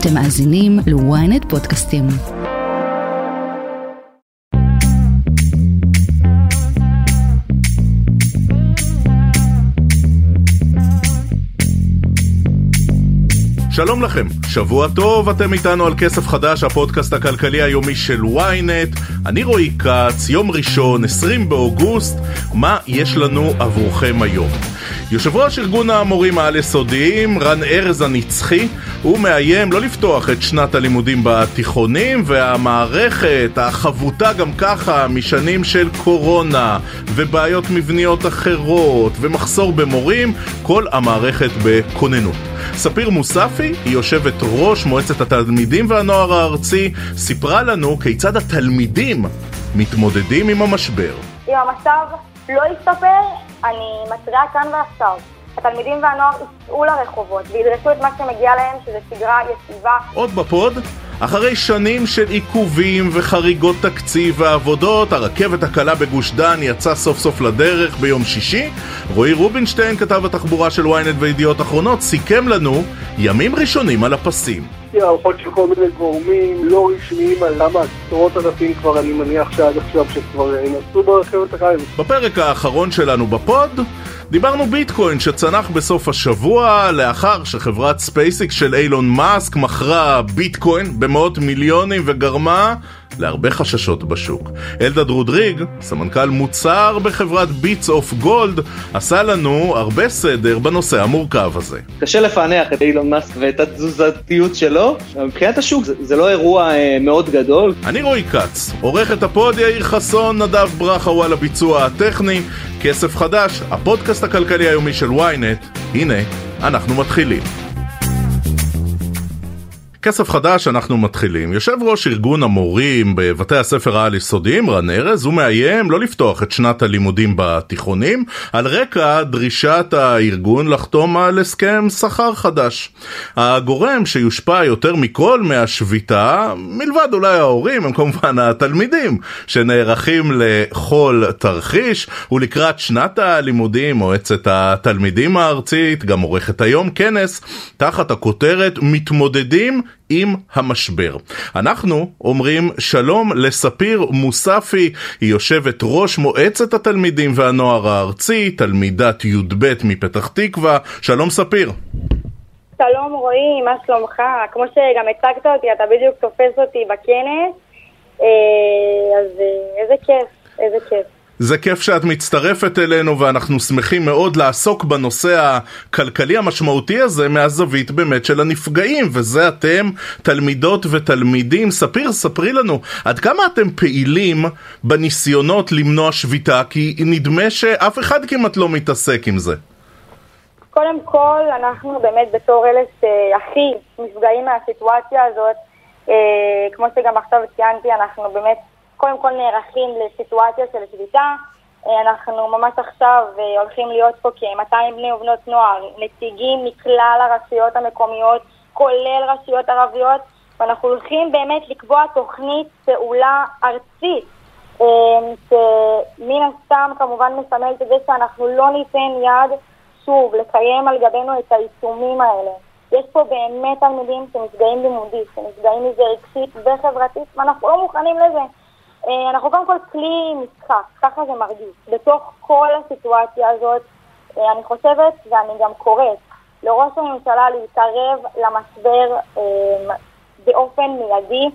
אתם מאזינים ל-ynet פודקאסטים. שלום לכם, שבוע טוב, אתם איתנו על כסף חדש, הפודקאסט הכלכלי היומי של ynet. אני רועי כץ, יום ראשון, 20 באוגוסט, מה יש לנו עבורכם היום? יושב ראש ארגון המורים העל-יסודיים, רן ארז הנצחי, הוא מאיים לא לפתוח את שנת הלימודים בתיכונים, והמערכת, החבוטה גם ככה משנים של קורונה, ובעיות מבניות אחרות, ומחסור במורים, כל המערכת בכוננות. ספיר מוספי, היא יושבת ראש מועצת התלמידים והנוער הארצי, סיפרה לנו כיצד התלמידים מתמודדים עם המשבר. אם המצב לא יסתפר, אני מתריעה כאן ועכשיו. התלמידים והנוער יצאו לרחובות וידרשו את מה שמגיע להם, שזה שגרה יציבה. עוד בפוד, אחרי שנים של עיכובים וחריגות תקציב ועבודות, הרכבת הקלה בגוש דן יצאה סוף סוף לדרך ביום שישי. רועי רובינשטיין, כתב התחבורה של ynet וידיעות אחרונות, סיכם לנו ימים ראשונים על הפסים. הערכות של כל מיני גורמים לא רשמיים על למה עשרות אלפים כבר, אני מניח שעד עכשיו שכבר נסעו ברכבת הקלה. בפרק האחרון שלנו ב pod, דיברנו ביטקוין שצנח בסוף השבוע לאחר שחברת SpaceX של אילון מאסק מכרה ביטקוין במאות מיליונים וגרמה להרבה חששות בשוק. אלדד רודריג, סמנכ"ל מוצר בחברת Bits of Gold, עשה לנו הרבה סדר בנושא המורכב הזה. קשה לפענח את אילון מאסק ואת התזוזתיות שלו, מבחינת השוק זה, זה לא אירוע אה, מאוד גדול. אני רועי כץ, עורך את הפוד יאיר חסון, נדב ברכה הוא על הביצוע הטכני, כסף חדש, הפודקאסט הכלכלי היומי של ynet, הנה, אנחנו מתחילים. כסף חדש אנחנו מתחילים. יושב ראש ארגון המורים בבתי הספר העל-יסודיים, רן ארז, הוא מאיים לא לפתוח את שנת הלימודים בתיכונים על רקע דרישת הארגון לחתום על הסכם שכר חדש. הגורם שיושפע יותר מכל מהשביתה, מלבד אולי ההורים, הם כמובן התלמידים שנערכים לכל תרחיש, ולקראת שנת הלימודים מועצת התלמידים הארצית גם עורכת היום כנס תחת הכותרת מתמודדים עם המשבר. אנחנו אומרים שלום לספיר מוספי, היא יושבת ראש מועצת התלמידים והנוער הארצי, תלמידת י"ב מפתח תקווה. שלום ספיר. שלום רועי, מה שלומך? כמו שגם הצגת אותי, אתה בדיוק תופס אותי בכנס, אה, אז אה, איזה כיף, איזה כיף. זה כיף שאת מצטרפת אלינו ואנחנו שמחים מאוד לעסוק בנושא הכלכלי המשמעותי הזה מהזווית באמת של הנפגעים וזה אתם תלמידות ותלמידים. ספיר, ספרי לנו עד כמה אתם פעילים בניסיונות למנוע שביתה כי נדמה שאף אחד כמעט לא מתעסק עם זה. קודם כל אנחנו באמת בתור אלה שהכי נפגעים מהסיטואציה הזאת, אה, כמו שגם עכשיו ציינתי, אנחנו באמת קודם כל נערכים לסיטואציה של שביתה. אה, אנחנו ממש עכשיו אה, הולכים להיות פה כ-200 בני ובנות נוער, נציגים מכלל הרשויות המקומיות, כולל רשויות ערביות, ואנחנו הולכים באמת לקבוע תוכנית פעולה ארצית, אה, שמן הסתם כמובן מסמלת את זה שאנחנו לא ניתן יד, שוב, לקיים על גבינו את העיצומים האלה. יש פה באמת תלמידים שנפגעים לימודית, שנפגעים מזה רגשית וחברתית, ואנחנו לא מוכנים לזה. אה, אנחנו קודם כל כלי משחק, ככה זה מרגיש. בתוך כל הסיטואציה הזאת, אה, אני חושבת, ואני גם קוראת, לראש הממשלה להתערב למשבר אה, באופן מיידי.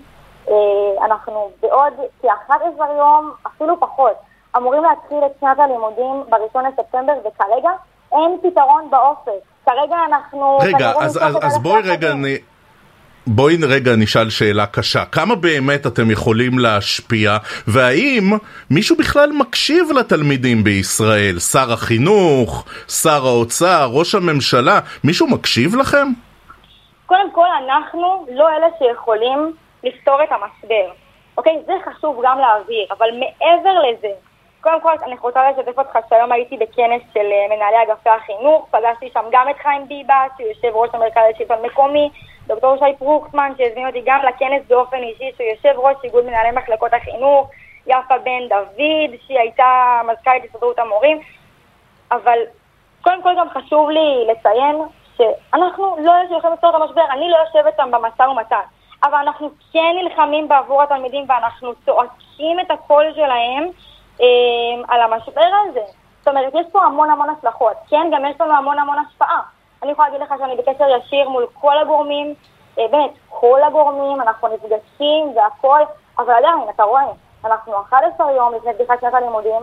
אנחנו בעוד כ-11 יום, אפילו פחות, אמורים להתחיל את שנת הלימודים ב-1 לספטמבר, וכרגע אין פתרון באופק. כרגע אנחנו... רגע, אז, אז, אז בואי רגע, אני, בואי רגע נשאל שאלה קשה, כמה באמת אתם יכולים להשפיע, והאם מישהו בכלל מקשיב לתלמידים בישראל? שר החינוך, שר האוצר, ראש הממשלה, מישהו מקשיב לכם? קודם כל אנחנו לא אלה שיכולים לפתור את המשבר, אוקיי? זה חשוב גם להעביר, אבל מעבר לזה, קודם כל אני רוצה לשתף אותך שהיום הייתי בכנס של אה, מנהלי אגפי החינוך, פגשתי שם גם את חיים ביבס, שהוא יושב ראש המרכז לשלטון מקומי, דוקטור שי פרוקסמן שהזמין אותי גם לכנס באופן אישי, שהוא יושב ראש איגוד מנהלי מחלקות החינוך, יפה בן דוד, שהיא הייתה מזכ"לית הסתדרות המורים, אבל קודם כל גם חשוב לי לציין שאנחנו לא יכולים לפתור את המשבר, אני לא יושבת שם במשא ומתן, אבל אנחנו כן נלחמים בעבור התלמידים ואנחנו צועקים את הקול שלהם על המשבר הזה. זאת אומרת, יש פה המון המון הצלחות. כן, גם יש לנו המון המון השפעה. אני יכולה להגיד לך שאני בקשר ישיר מול כל הגורמים, אה, באמת, כל הגורמים, אנחנו נפגשים והכל, אבל עדיין, אתה רואה, אנחנו 11 יום לפני פתיחת שנת הלימודים,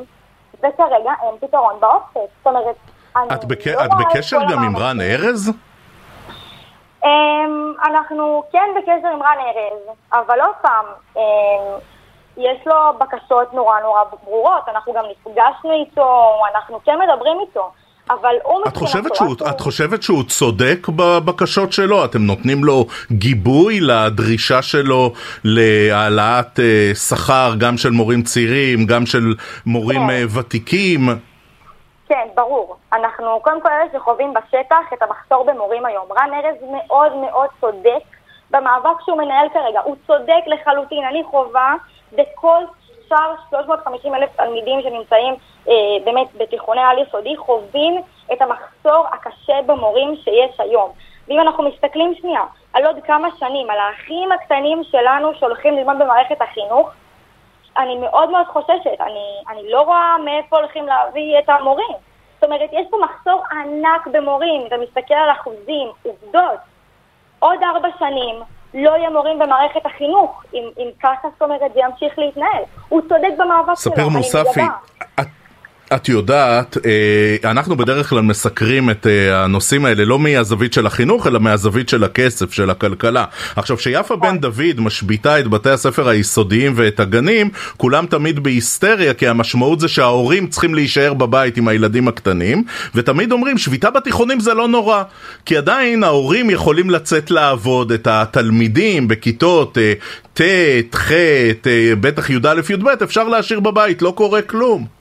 וכרגע אין פתרון באופק. זאת אומרת, אני את, בק... לא את בקשר גם עם רן. ארז? אמ, אנחנו כן בקשר עם רן ארז, אבל עוד פעם, אמ, יש לו בקשות נורא נורא ברורות, אנחנו גם נפגשנו איתו, אנחנו כן מדברים איתו, אבל הוא את חושבת, מבחינתו, שהוא, רק את חושבת שהוא צודק בבקשות שלו? אתם נותנים לו גיבוי לדרישה שלו להעלאת אה, שכר גם של מורים צעירים, גם של מורים כן. אה, ותיקים? כן, ברור. אנחנו קודם כל אלה שחווים בשטח את המחסור במורים היום. רן ארז מאוד מאוד צודק במאבק שהוא מנהל כרגע. הוא צודק לחלוטין. אני חווה בכל שאר 350 אלף תלמידים שנמצאים אה, באמת בתיכוני על יסודי, חווים את המחסור הקשה במורים שיש היום. ואם אנחנו מסתכלים שנייה על עוד כמה שנים, על האחים הקטנים שלנו שהולכים ללמוד במערכת החינוך, אני מאוד מאוד חוששת, אני, אני לא רואה מאיפה הולכים להביא את המורים. זאת אומרת, יש פה מחסור ענק במורים, אתה מסתכל על אחוזים, עובדות. עוד ארבע שנים לא יהיה מורים במערכת החינוך, אם, אם ככה זאת אומרת זה ימשיך להתנהל. הוא צודק במאבק שלו, ספר אני מוספי, מגבה. את, את יודעת, אה, אנחנו בדרך כלל מסקרים את אה, הנושאים האלה לא מהזווית של החינוך, אלא מהזווית של הכסף, של הכלכלה. עכשיו, כשיפה בן דוד משביתה את בתי הספר היסודיים ואת הגנים, כולם תמיד בהיסטריה, כי המשמעות זה שההורים צריכים להישאר בבית עם הילדים הקטנים, ותמיד אומרים, שביתה בתיכונים זה לא נורא, כי עדיין ההורים יכולים לצאת לעבוד, את התלמידים בכיתות אה, ט', ח', בטח י"א, י"ב, אפשר להשאיר בבית, לא קורה כלום.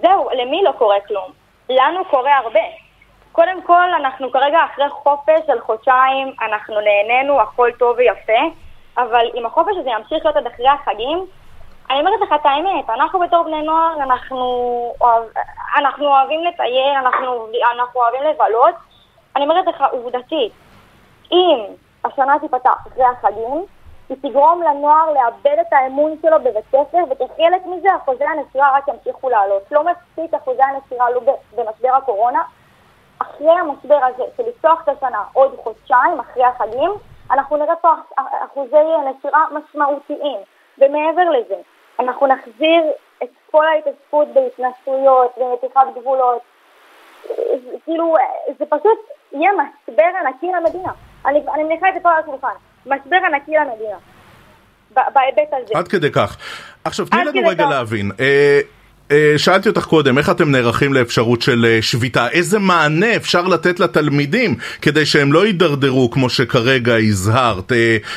זהו, למי לא קורה כלום? לנו קורה הרבה. קודם כל, אנחנו כרגע אחרי חופש של חודשיים, אנחנו נהנינו, הכל טוב ויפה, אבל אם החופש הזה ימשיך להיות עד אחרי החגים, אני אומרת לך את האמת, אנחנו בתור בני נוער, אנחנו, אוהב, אנחנו אוהבים לטייל, אנחנו, אנחנו אוהבים לבלות. אני אומרת לך עובדתית, אם השנה תיפתח אחרי החגים, היא תגרום לנוער לאבד את האמון שלו בבית ספר, וכחלק מזה אחוזי הנשירה רק ימשיכו לעלות. לא מספיק אחוזי הנשירה עלו במשבר הקורונה. אחרי המשבר הזה, של לפתוח את השנה עוד חודשיים, אחרי החגים, אנחנו נראה פה אח- אחוזי נשירה משמעותיים. ומעבר לזה, אנחנו נחזיר את כל ההתעסקות בהתנסויות, במתיחת גבולות. כאילו, זה פשוט יהיה משבר ענקי למדינה. אני, אני מניחה את זה פה על השולחן. משבר ענקי למדינה. בהיבט הזה. עד כדי כך. עכשיו תני לנו רגע כך. להבין. אה, אה, שאלתי אותך קודם, איך אתם נערכים לאפשרות של אה, שביתה? איזה מענה אפשר לתת לתלמידים כדי שהם לא יידרדרו כמו שכרגע הזהרת?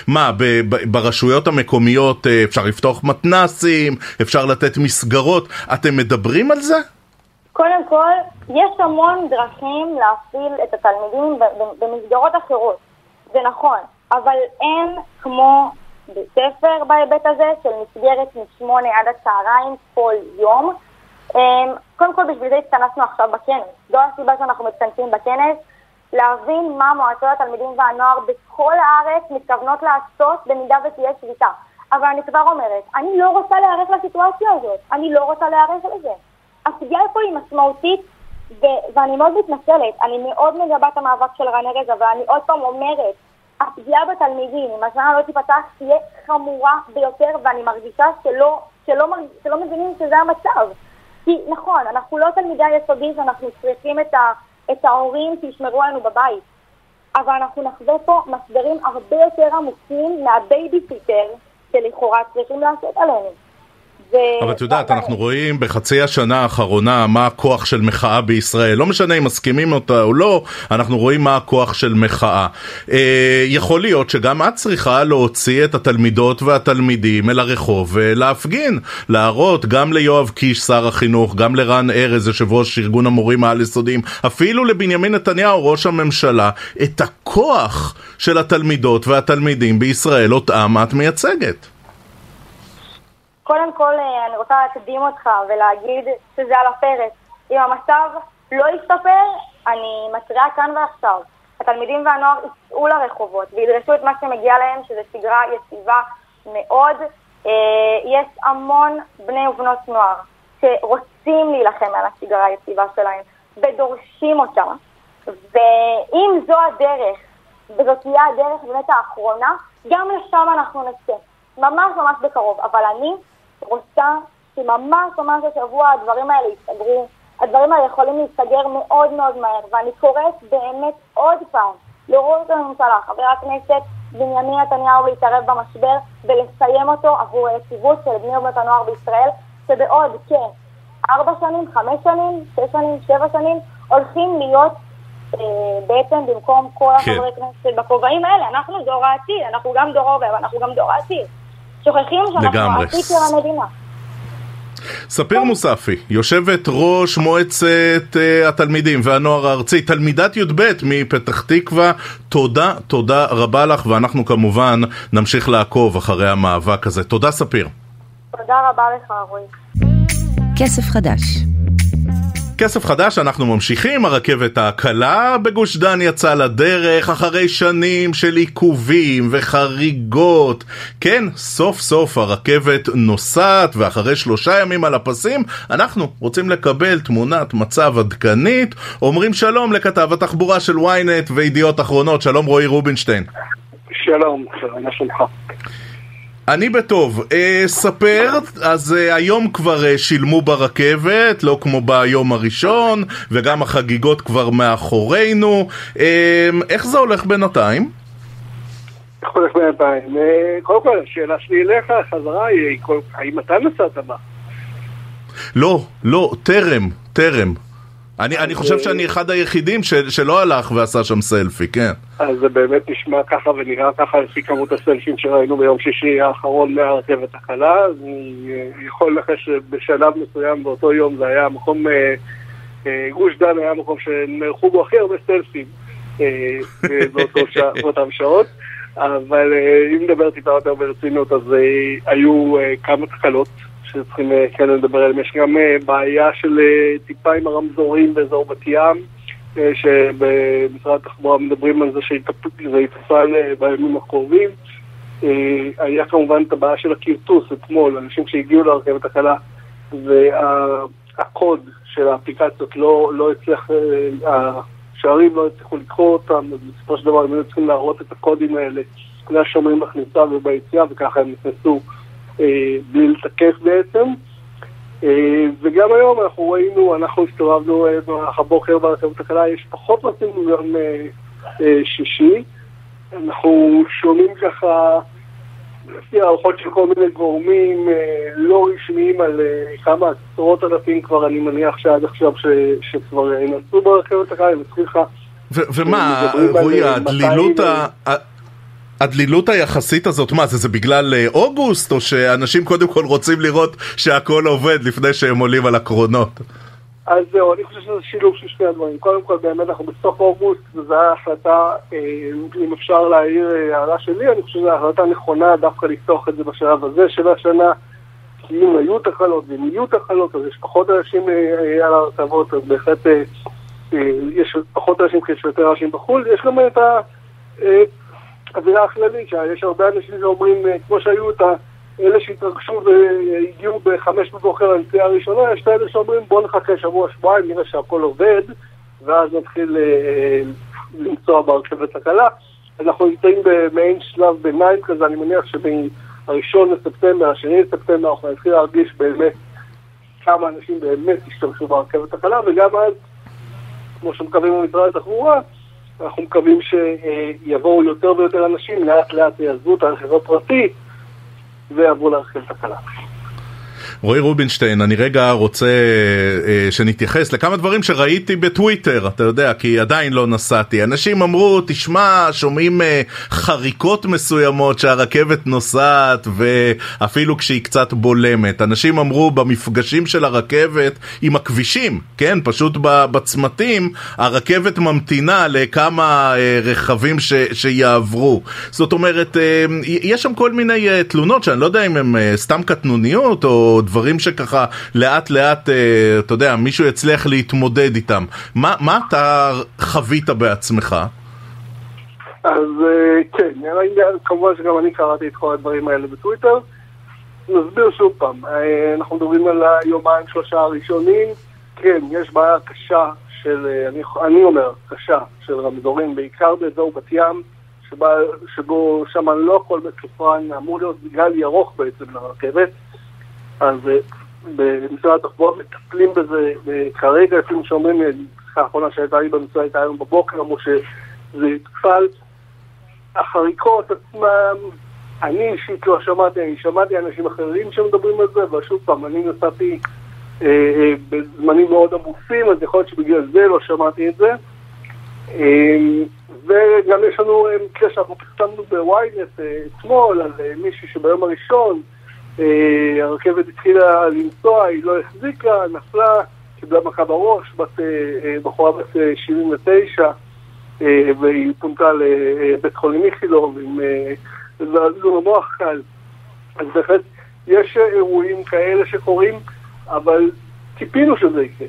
מה, ב- ב- ברשויות המקומיות אפשר לפתוח מתנסים? אפשר לתת מסגרות? אתם מדברים על זה? קודם כל, יש המון דרכים להפעיל את התלמידים במסגרות אחרות. זה נכון, אבל אין כמו בית ספר בהיבט הזה של מסגרת משמונה עד הצהריים כל יום. אמ, קודם כל, בשביל זה התכנסנו עכשיו בכנס. זו הסיבה שאנחנו מתכנסים בכנס, להבין מה מועצות התלמידים והנוער בכל הארץ מתכוונות לעשות במידה ותהיה שביתה. אבל אני כבר אומרת, אני לא רוצה להיערך לסיטואציה הזאת. אני לא רוצה להיערך לזה. הפגיעה פה היא משמעותית, ו- ואני מאוד מתנצלת. אני מאוד מגבה את המאבק של רן ארז, אבל אני עוד פעם אומרת, הפגיעה בתלמידים, אם השנה לא תיפתח, תהיה חמורה ביותר, ואני מרגישה שלא, שלא, מרג... שלא מבינים שזה המצב. כי נכון, אנחנו לא תלמידי היסודי שאנחנו צריכים את, ה... את ההורים שישמרו עלינו בבית, אבל אנחנו נחווה פה משברים הרבה יותר עמוקים מהבייביסיטר שלכאורה צריכים לעשות עלינו. אבל את יודעת, אנחנו רואים בחצי השנה האחרונה מה הכוח של מחאה בישראל. לא משנה אם מסכימים אותה או לא, אנחנו רואים מה הכוח של מחאה. אה, יכול להיות שגם את צריכה להוציא את התלמידות והתלמידים אל הרחוב ולהפגין, להראות גם ליואב קיש, שר החינוך, גם לרן ארז, יושב ראש ארגון המורים העל-יסודיים, אפילו לבנימין נתניהו, ראש הממשלה, את הכוח של התלמידות והתלמידים בישראל, אותם את מייצגת. קודם כל, אה, אני רוצה להקדים אותך ולהגיד שזה על הפרק. אם המצב לא ישתפר, אני מתריעה כאן ועכשיו. התלמידים והנוער יצאו לרחובות וידרשו את מה שמגיע להם, שזה שגרה יציבה מאוד. אה, יש המון בני ובנות נוער שרוצים להילחם על השגרה היציבה שלהם ודורשים אותה. ואם זו הדרך, וזאת תהיה הדרך באמת האחרונה, גם לשם אנחנו נצא. ממש ממש בקרוב. אבל אני רוצה שממש ממש השבוע הדברים האלה ייסגרו. הדברים האלה יכולים להיסגר מאוד מאוד מהר, ואני קוראת באמת עוד פעם לראש הממשלה, חבר הכנסת בנימין נתניהו להתערב במשבר ולסיים אותו עבור היציבות של בני ובנות הנוער בישראל, שבעוד כארבע שנים, חמש שנים, שש שנים, שבע שנים, הולכים להיות אה, בעצם במקום כל כן. החברי כנסת בכובעים האלה. אנחנו דור העתיד, אנחנו גם דור ההווה, אבל אנחנו גם דור העתיד. שוכחים שאנחנו העתיד של המדינה. ספיר מוספי, יושבת ראש מועצת uh, התלמידים והנוער הארצי, תלמידת י"ב מפתח תקווה, תודה, תודה רבה לך, ואנחנו כמובן נמשיך לעקוב אחרי המאבק הזה. תודה ספיר. תודה רבה לך רועי. כסף חדש כסף חדש, אנחנו ממשיכים, הרכבת הקלה בגוש דן יצאה לדרך אחרי שנים של עיכובים וחריגות. כן, סוף סוף הרכבת נוסעת ואחרי שלושה ימים על הפסים, אנחנו רוצים לקבל תמונת מצב עדכנית. אומרים שלום לכתב התחבורה של ynet וידיעות אחרונות, שלום רועי רובינשטיין. שלום, מה שלומך? אני בטוב. אה, ספר, אז אה, היום כבר אה, שילמו ברכבת, לא כמו ביום הראשון, וגם החגיגות כבר מאחורינו. אה, איך זה הולך בינתיים? איך הולך בינתיים? אה, קודם כל, השאלה שלי אליך, חזרה היא, האם אתה נסעת בה? לא, לא, טרם, טרם. אני, אני חושב שאני אחד היחידים של, שלא הלך ועשה שם סלפי, כן. אז זה באמת נשמע ככה ונראה ככה לפי כמות הסלפים שראינו ביום שישי האחרון מהרכבת הקלה. אני אה, יכול לנחש שבשלב מסוים באותו יום זה היה מקום, אה, אה, גוש דן היה מקום שנערכו בו הכי הרבה סלפים באותן שעות. אבל אם נדבר טיפה יותר ברצינות, אז היו כמה תקלות שצריכים אה, כן לדבר עליהם. יש גם אה, בעיה של אה, טיפה עם הרמזורים באזור בת ים, שבמשרד התחבורה מדברים על זה שזה יטופל בימים הקרובים. היה כמובן את הבעיה של הכרטוס אתמול, אנשים שהגיעו לרכבת הקלה והקוד של האפליקציות לא, לא הצליח, השערים לא הצליחו לקרוא אותם, אז בסופו של דבר הם היו צריכים להראות את הקודים האלה לשומרים בכניסה וביציאה וככה הם נכנסו בלי לתקף בעצם. אה, וגם היום אנחנו ראינו, אנחנו הסתובבנו אה, במהלך הבוקר ברכבת הקלה, יש פחות נוסעים מיום שישי. אנחנו שומעים ככה, לפי הערכות של כל מיני גורמים לא רשמיים על כמה עשרות אלפים כבר, אני מניח שעד עכשיו שכבר נסעו ברכבת הקלה, אני מזכיר לך. ומה, רועי, הדלילות. הדלילות היחסית הזאת, מה זה, זה בגלל אה, אוגוסט, או שאנשים קודם כל רוצים לראות שהכל עובד לפני שהם עולים על הקרונות? אז זהו, אני חושב שזה שילוב של שני הדברים. קודם כל, באמת אנחנו בסוף אוגוסט, וזו הייתה החלטה, אה, אם אפשר להעיר אה, הערה שלי, אני חושב שזו החלטה נכונה דווקא לפתוח את זה בשלב הזה של השנה, כי אם היו תחלות ואם יהיו תחלות, אז יש פחות אנשים על הרכבות, אז בהחלט יש פחות אנשים כי יש יותר אנשים בחו"ל. יש גם את ה... האווירה הכללית, שיש הרבה אנשים שאומרים, אה, כמו שהיו את אלה שהתרגשו והגיעו בחמש בבוקר לנסיעה הראשונה, יש את אלה שאומרים בואו נחכה שבוע, שבועיים, נראה שהכל עובד, ואז נתחיל אה, אה, לנסוע ברכבת הקלה. אנחנו נמצאים במעין שלב ביניים כזה, אני מניח שמהראשון לספטמבר, השני לספטמבר, אנחנו נתחיל להרגיש באמת כמה אנשים באמת השתמשו ברכבת הקלה, וגם אז, כמו שמקווים במשרד התחבורה, אנחנו מקווים שיבואו יותר ויותר אנשים, לאט לאט יעזבו את הרכב הפרטי ויעברו לרכבת הקלה. רועי רובינשטיין, אני רגע רוצה אה, שנתייחס לכמה דברים שראיתי בטוויטר, אתה יודע, כי עדיין לא נסעתי. אנשים אמרו, תשמע, שומעים אה, חריקות מסוימות שהרכבת נוסעת, ואפילו כשהיא קצת בולמת. אנשים אמרו, במפגשים של הרכבת עם הכבישים, כן, פשוט בצמתים, הרכבת ממתינה לכמה אה, רכבים ש, שיעברו. זאת אומרת, אה, יש שם כל מיני אה, תלונות שאני לא יודע אם הם אה, סתם קטנוניות או... דברים שככה לאט לאט, אה, אתה יודע, מישהו יצליח להתמודד איתם. מה, מה אתה חווית בעצמך? אז כן, כמובן שגם אני קראתי את כל הדברים האלה בטוויטר. נסביר שוב פעם, אנחנו מדברים על היומיים שלושה הראשונים, כן, יש בעיה קשה של, אני, אני אומר, קשה, של רמזורים, בעיקר באזור בת ים, שבה, שבו שם לא הכל מסופרן, אמור להיות גל ירוק בעצם לרכבת, אז במשרד התחבורה מטפלים בזה כרגע, לפי שאומרים, השיחה האחרונה שהייתה לי במשרד הייתה היום בבוקר, אמרו שזה יטפל. החריקות עצמם, אני אישית לא שמעתי, אני שמעתי אנשים אחרים שמדברים על זה, ושוב פעם, אני נסעתי אה, אה, בזמנים מאוד עמוסים, אז יכול להיות שבגלל זה לא שמעתי את זה. אה, וגם יש לנו אה, מקרה שאנחנו פרסמנו בוויינט אה, אתמול על אה, מישהי שביום הראשון אה, הרכבת התחילה לנסוע, היא לא החזיקה, נפלה, קיבלה מכה בראש, בת, אה, אה, בחורה בת 79, והיא פונתה לבית חולים איכילוב עם זעזוע המוח קל. אז בהחלט יש אירועים כאלה שקורים, אבל ציפינו שזה יקרה.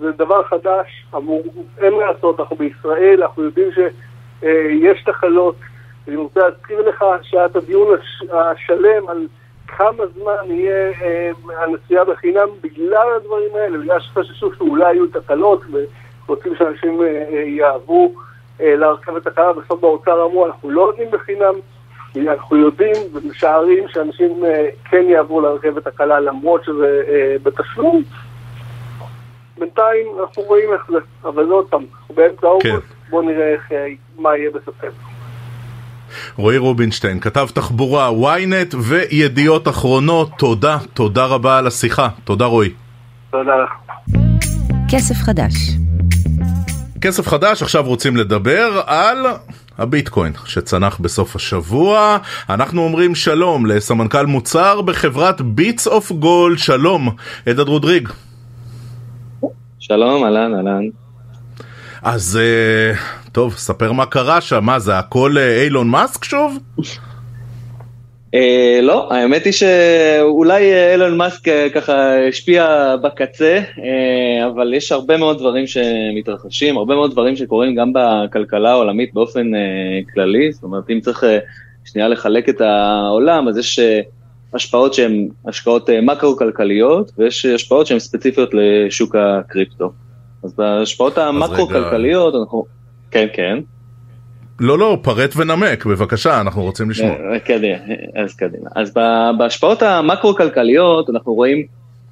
זה דבר חדש, אמור, אין מה לעשות, אנחנו בישראל, אנחנו יודעים שיש תחלות. אני רוצה להזכיר לך שהיה את הדיון השלם על כמה זמן יהיה אה, הנסיעה בחינם בגלל הדברים האלה, בגלל שחששו שאולי יהיו תקלות ורוצים שאנשים אה, אה, יעברו אה, לרכבת הקלה, בסוף באוצר אמרו אנחנו לא נותנים בחינם, אנחנו יודעים ומשערים שאנשים אה, כן יעברו לרכבת הקלה למרות שזה אה, בתשלום. בינתיים אנחנו רואים איך זה, אבל זה עוד פעם, אנחנו באמצע אוגוסט, כן. בואו נראה איך, אה, מה יהיה בספטמבר. רועי רובינשטיין, כתב תחבורה, ynet וידיעות אחרונות, תודה, תודה רבה על השיחה. תודה רועי. תודה לך. כסף חדש. כסף חדש, עכשיו רוצים לדבר על הביטקוין שצנח בסוף השבוע. אנחנו אומרים שלום לסמנכ"ל מוצר בחברת Bits of Gold, שלום, עדד רודריג. שלום, אהלן, אהלן. אז uh, טוב, ספר מה קרה שם, מה זה הכל אה, אילון מאסק שוב? Uh, לא, האמת היא שאולי אילון מאסק ככה השפיע בקצה, uh, אבל יש הרבה מאוד דברים שמתרחשים, הרבה מאוד דברים שקורים גם בכלכלה העולמית באופן uh, כללי, זאת אומרת אם צריך uh, שנייה לחלק את העולם, אז יש uh, השפעות שהן השקעות uh, מקרו-כלכליות, ויש השפעות שהן ספציפיות לשוק הקריפטו. אז בהשפעות המקרו-כלכליות אנחנו... כן, כן. לא, לא, פרט ונמק, בבקשה, אנחנו רוצים לשמוע. אה, קדימה, אז קדימה. אז בהשפעות המקרו-כלכליות אנחנו רואים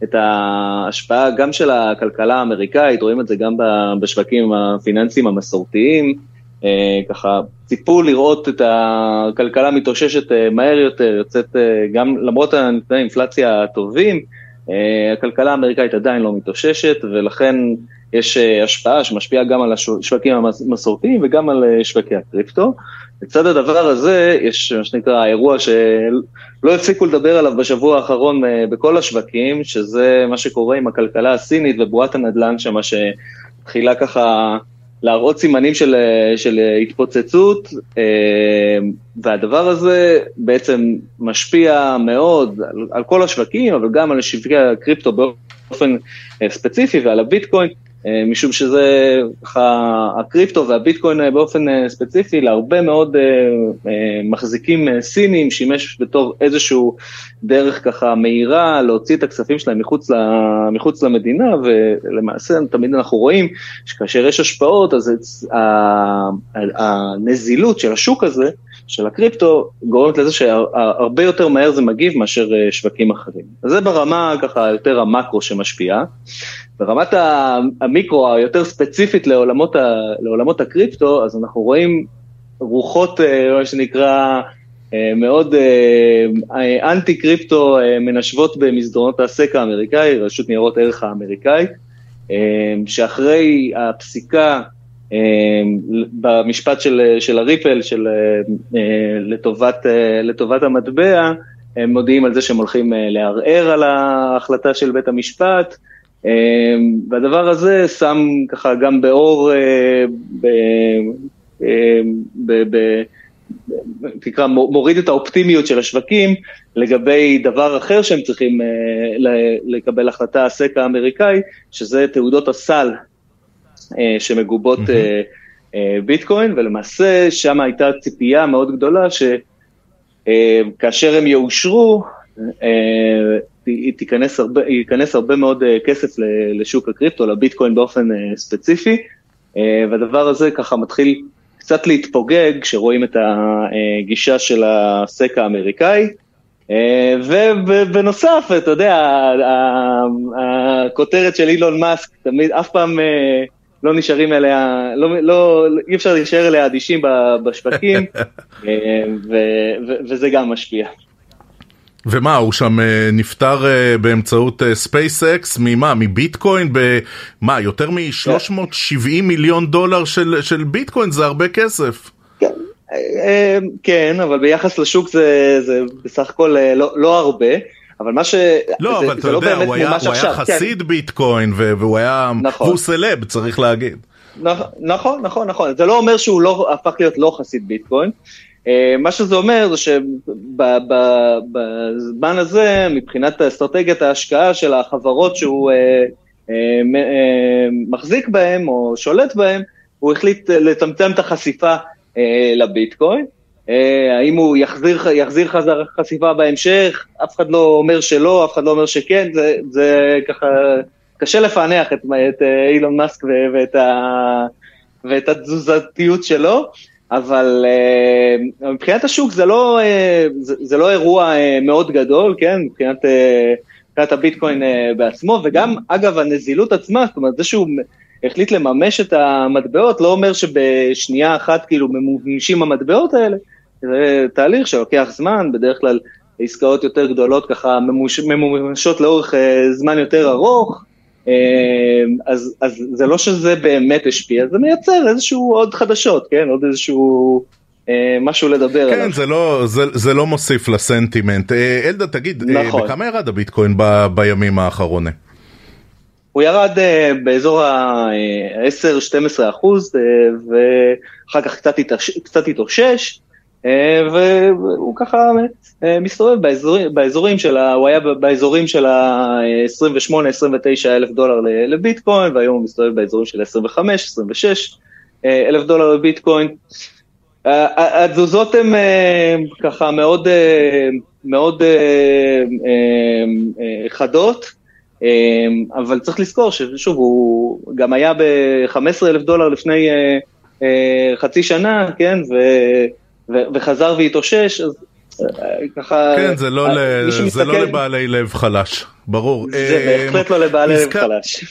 את ההשפעה גם של הכלכלה האמריקאית, רואים את זה גם בשווקים הפיננסיים המסורתיים, אה, ככה ציפו לראות את הכלכלה מתאוששת אה, מהר יותר, יוצאת גם למרות הנתוני האינפלציה הטובים, הכלכלה האמריקאית עדיין לא מתאוששת ולכן יש אה, השפעה שמשפיעה גם על השווקים המסורתיים וגם על אה, שווקי הקריפטו. לצד הדבר הזה יש מה שנקרא אירוע שלא הפסיקו לדבר עליו בשבוע האחרון אה, בכל השווקים, שזה מה שקורה עם הכלכלה הסינית ובועת הנדל"ן שם, שהתחילה ככה להראות סימנים של, של התפוצצות, והדבר הזה בעצם משפיע מאוד על, על כל השווקים, אבל גם על שווקי הקריפטו באופן ספציפי ועל הביטקוין. אה, משום שזה ככה, הקריפטו והביטקוין אה, באופן אה, ספציפי להרבה מאוד מחזיקים סינים שימש בתור איזשהו דרך ככה מהירה להוציא את הכספים שלהם מחוץ, מחוץ למדינה ולמעשה תמיד אנחנו רואים שכאשר יש השפעות אז הנזילות של השוק הזה של הקריפטו גורמת לזה שהרבה יותר מהר זה מגיב מאשר שווקים אחרים. אז זה ברמה ככה יותר המקרו שמשפיעה. ברמת המיקרו היותר ספציפית לעולמות, ה, לעולמות הקריפטו, אז אנחנו רואים רוחות, אה, מה שנקרא, אה, מאוד אה, אנטי קריפטו מנשבות במסדרונות הסק האמריקאי, רשות ניירות ערך האמריקאית, שאחרי הפסיקה במשפט של, של הריפל של, לטובת, לטובת המטבע, הם מודיעים על זה שהם הולכים לערער על ההחלטה של בית המשפט, אמ, והדבר הזה שם ככה גם באור, אה, ב, אמ, ב, ב, תקרא, מוריד את האופטימיות של השווקים לגבי דבר אחר שהם צריכים אה, לקבל החלטה הסק האמריקאי, שזה תעודות הסל. אה, שמגובות mm-hmm. ביטקוין, ולמעשה שם הייתה ציפייה מאוד גדולה שכאשר הם יאושרו, תיכנס הרבה, ייכנס הרבה מאוד כסף לשוק הקריפטו, לביטקוין באופן ספציפי, והדבר הזה ככה מתחיל קצת להתפוגג כשרואים את הגישה של הסק האמריקאי. ובנוסף, אתה יודע, הכותרת של אילון מאסק, תמיד, אף פעם לא נשארים אליה, לא, לא, אי אפשר להישאר אליה אדישים בשווקים, וזה גם משפיע. ומה, הוא שם נפטר באמצעות SpaceX, ממה, מביטקוין? במה, יותר מ-370 מיליון דולר של, של ביטקוין, זה הרבה כסף. כן, כן, אבל ביחס לשוק זה, זה בסך הכל לא, לא הרבה. אבל מה ש... לא, זה, אבל אתה יודע, לא הוא היה, הוא היה חסיד כן. ביטקוין, והוא היה... נכון. והוא סלב, צריך להגיד. נכון, נכון, נכון. זה לא אומר שהוא לא הפך להיות לא חסיד ביטקוין. מה שזה אומר זה שבזמן הזה, מבחינת אסטרטגיית ההשקעה של החברות שהוא מחזיק בהן או שולט בהן, הוא החליט לצמצם את החשיפה לביטקוין. האם הוא יחזיר, יחזיר חזר חשיפה בהמשך, אף אחד לא אומר שלא, אף אחד לא אומר שכן, זה, זה ככה, קשה לפענח את, את אילון מאסק ואת, ה, ואת התזוזתיות שלו. אבל uh, מבחינת השוק זה לא, זה, זה לא אירוע מאוד גדול, כן, מבחינת, מבחינת הביטקוין בעצמו, וגם, אגב, הנזילות עצמה, זאת אומרת, זה שהוא החליט לממש את המטבעות, לא אומר שבשנייה אחת כאילו ממומשים המטבעות האלה, זה תהליך שלוקח זמן, בדרך כלל עסקאות יותר גדולות ככה ממומשות לאורך uh, זמן יותר ארוך, אמ, אז, אז זה לא שזה באמת השפיע, זה מייצר איזשהו עוד חדשות, כן? עוד איזשהו אה, משהו לדבר כן, עליו. כן, זה לא, זה, זה לא מוסיף לסנטימנט. אה, אלדה, תגיד, אה, נכון. אה, בכמה ירד הביטקוין ב, בימים האחרונים? הוא ירד uh, באזור ה-10-12 אחוז, uh, ואחר כך קצת, התאוש, קצת התאושש, והוא ככה אה, מסתובב באזורים, של ה... הוא היה באזורים של ה-28-29 אלף דולר לביטקוין, והיום הוא מסתובב באזורים של 25-26 אה, אלף דולר לביטקוין. התזוזות הן אה, ככה מאוד, מאוד חדות, אבל צריך לזכור ששוב, הוא גם היה ב-15 אלף דולר לפני חצי שנה, כן, ו... וחזר והתאושש, אז ככה... כן, זה לא, ל... זה לא לבעלי לב חלש, ברור. זה בהחלט לא לבעלי לב חלש.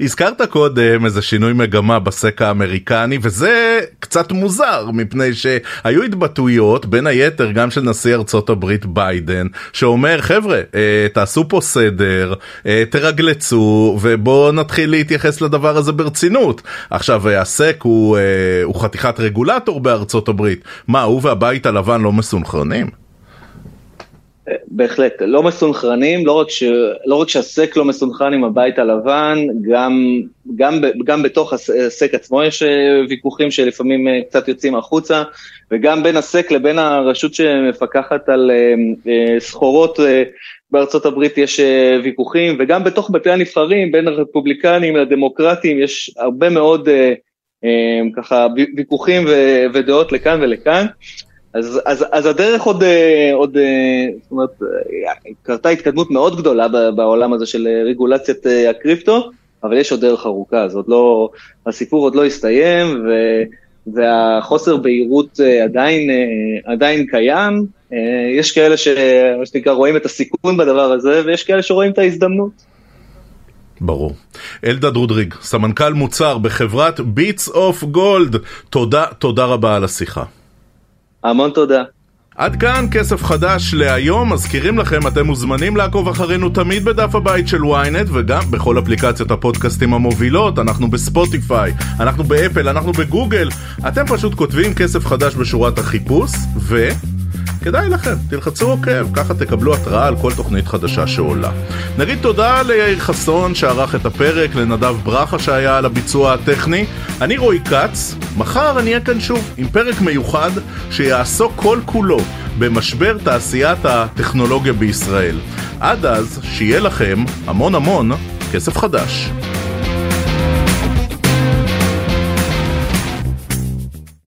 הזכרת קודם איזה שינוי מגמה בסק האמריקני וזה קצת מוזר מפני שהיו התבטאויות בין היתר גם של נשיא ארצות הברית ביידן שאומר חבר'ה אה, תעשו פה סדר אה, תרגלצו ובואו נתחיל להתייחס לדבר הזה ברצינות עכשיו הסק הוא, אה, הוא חתיכת רגולטור בארצות הברית מה הוא והבית הלבן לא מסונכרנים? בהחלט, לא מסונכרנים, לא רק, ש, לא רק שהסק לא מסונכרן עם הבית הלבן, גם, גם, גם בתוך הסק עצמו יש אה, ויכוחים שלפעמים אה, קצת יוצאים החוצה, וגם בין הסק לבין הרשות שמפקחת על אה, סחורות בארצות הברית יש ויכוחים, וגם בתוך בתי הנבחרים, בין הרפובליקנים לדמוקרטים, יש הרבה מאוד ככה ויכוחים ודעות לכאן ולכאן. אז, אז, אז הדרך עוד, אה, עוד, אה, זאת אומרת, אה, קרתה התקדמות מאוד גדולה בעולם הזה של רגולציית הקריפטו, אבל יש עוד דרך ארוכה, עוד לא, הסיפור עוד לא הסתיים, ו, והחוסר בהירות עדיין, עדיין קיים. יש כאלה שמה שנקרא רואים את הסיכון בדבר הזה, ויש כאלה שרואים את ההזדמנות. ברור. אלדד רודריג, סמנכ"ל מוצר בחברת Bits of Gold, תודה, תודה רבה על השיחה. המון תודה. עד כאן כסף חדש להיום, מזכירים לכם, אתם מוזמנים לעקוב אחרינו תמיד בדף הבית של ynet וגם בכל אפליקציות הפודקאסטים המובילות, אנחנו בספוטיפיי, אנחנו באפל, אנחנו בגוגל, אתם פשוט כותבים כסף חדש בשורת החיפוש, ו... כדאי לכם, תלחצו עוקב, ככה תקבלו התראה על כל תוכנית חדשה שעולה. נגיד תודה ליאיר חסון שערך את הפרק, לנדב ברכה שהיה על הביצוע הטכני. אני רועי כץ, מחר אני אהיה כאן שוב עם פרק מיוחד שיעסוק כל כולו במשבר תעשיית הטכנולוגיה בישראל. עד אז, שיהיה לכם המון המון כסף חדש.